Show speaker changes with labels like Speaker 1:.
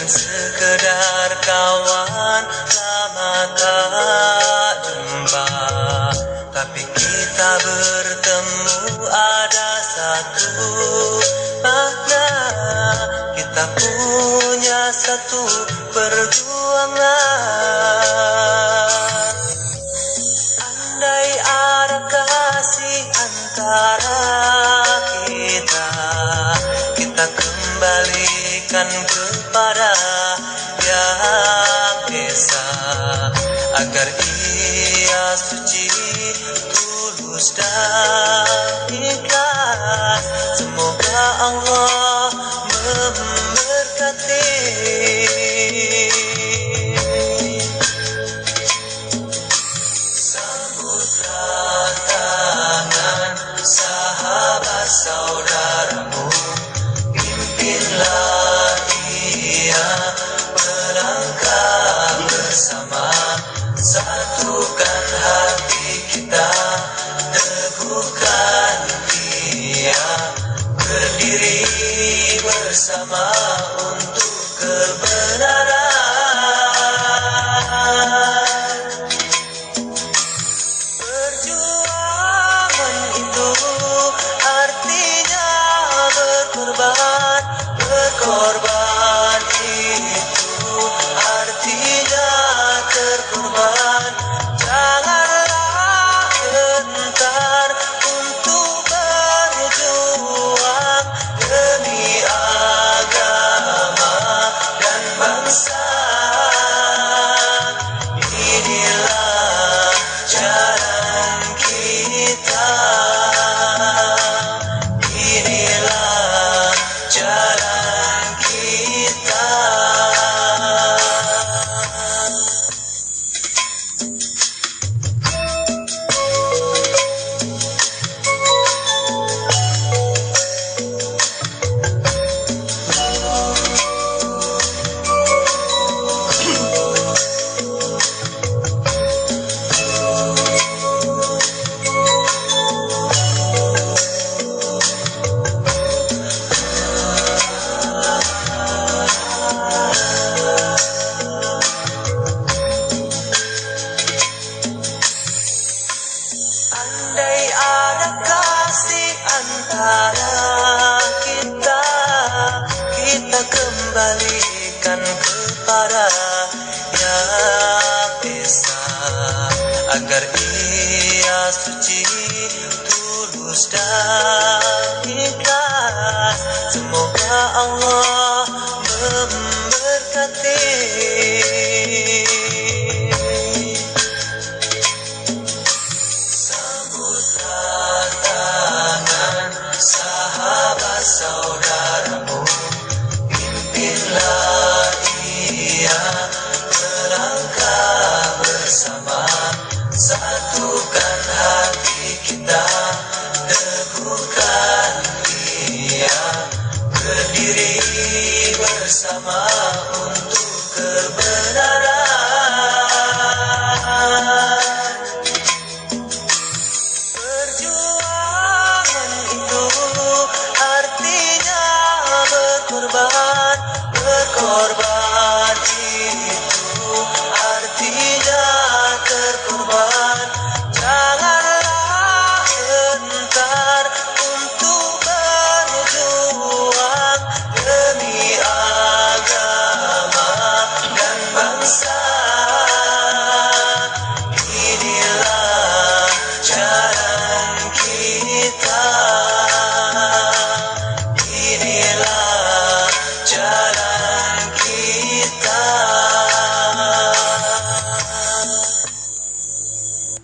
Speaker 1: bukan sekedar kawan lama tak jumpa tapi kita bertemu ada satu makna. Kita punya satu perjuangan. Andai ada kasih antara kita kita kembalikan ke kepada yang esa Agar ia suci tulus dan ikhlas. Semoga Allah memberkati. Sambutlah tangan sahabat saudaramu Pimpinlah love. Agar ia suci, tulus dan ikhlas. Semoga Allah memberkati. Sambutlah tangan sahabat saudaramu. Pimpinlah ia melangkah bersama